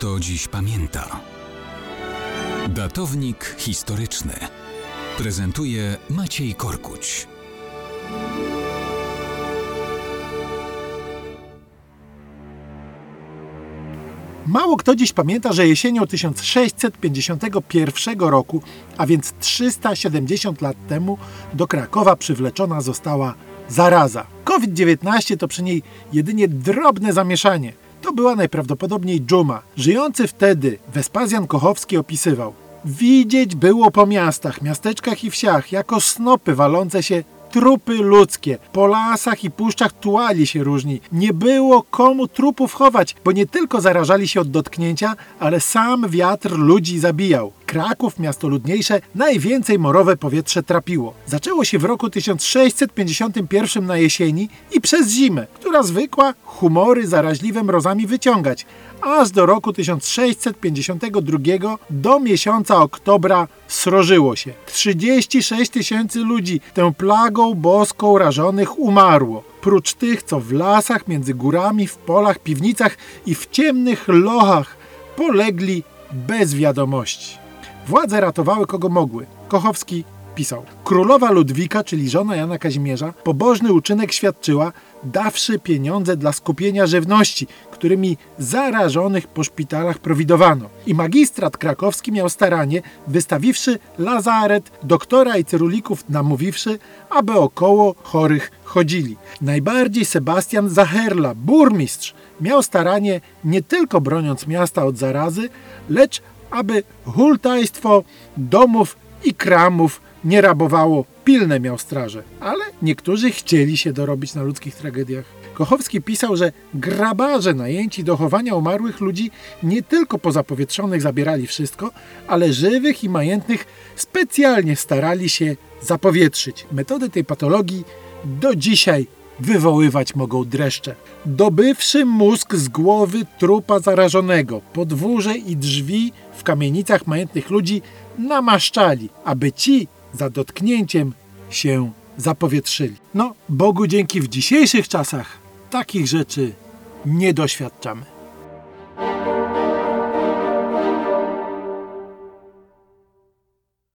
kto dziś pamięta. Datownik historyczny prezentuje Maciej Korkuć. Mało kto dziś pamięta, że jesienią 1651 roku, a więc 370 lat temu, do Krakowa przywleczona została zaraza. COVID-19 to przy niej jedynie drobne zamieszanie. To była najprawdopodobniej dżuma. Żyjący wtedy Wespazjan Kochowski opisywał. Widzieć było po miastach, miasteczkach i wsiach, jako snopy walące się trupy ludzkie. Po lasach i puszczach tułali się różni. Nie było komu trupów chować, bo nie tylko zarażali się od dotknięcia, ale sam wiatr ludzi zabijał. Kraków, miasto ludniejsze, najwięcej morowe powietrze trapiło. Zaczęło się w roku 1651 na jesieni i przez zimę, która zwykła humory zaraźliwe mrozami wyciągać, aż do roku 1652 do miesiąca oktobra srożyło się. 36 tysięcy ludzi tę plagą boską rażonych umarło. Prócz tych, co w lasach, między górami, w polach, piwnicach i w ciemnych lochach polegli bez wiadomości. Władze ratowały kogo mogły. Kochowski pisał. Królowa Ludwika, czyli żona Jana Kazimierza, pobożny uczynek świadczyła, dawszy pieniądze dla skupienia żywności, którymi zarażonych po szpitalach prowidowano. I magistrat krakowski miał staranie, wystawiwszy lazaret, doktora i cyrulików namówiwszy, aby około chorych chodzili. Najbardziej Sebastian Zaherla, burmistrz, miał staranie nie tylko broniąc miasta od zarazy, lecz aby hultajstwo domów i kramów nie rabowało, pilne miał straże. Ale niektórzy chcieli się dorobić na ludzkich tragediach. Kochowski pisał, że grabarze najęci do chowania umarłych ludzi nie tylko pozapowietrzonych zabierali wszystko, ale żywych i majętnych specjalnie starali się zapowietrzyć. Metody tej patologii do dzisiaj wywoływać mogą dreszcze. Dobywszy mózg z głowy trupa zarażonego, podwórze i drzwi w kamienicach majętnych ludzi namaszczali, aby ci za dotknięciem się zapowietrzyli. No, Bogu dzięki w dzisiejszych czasach takich rzeczy nie doświadczamy.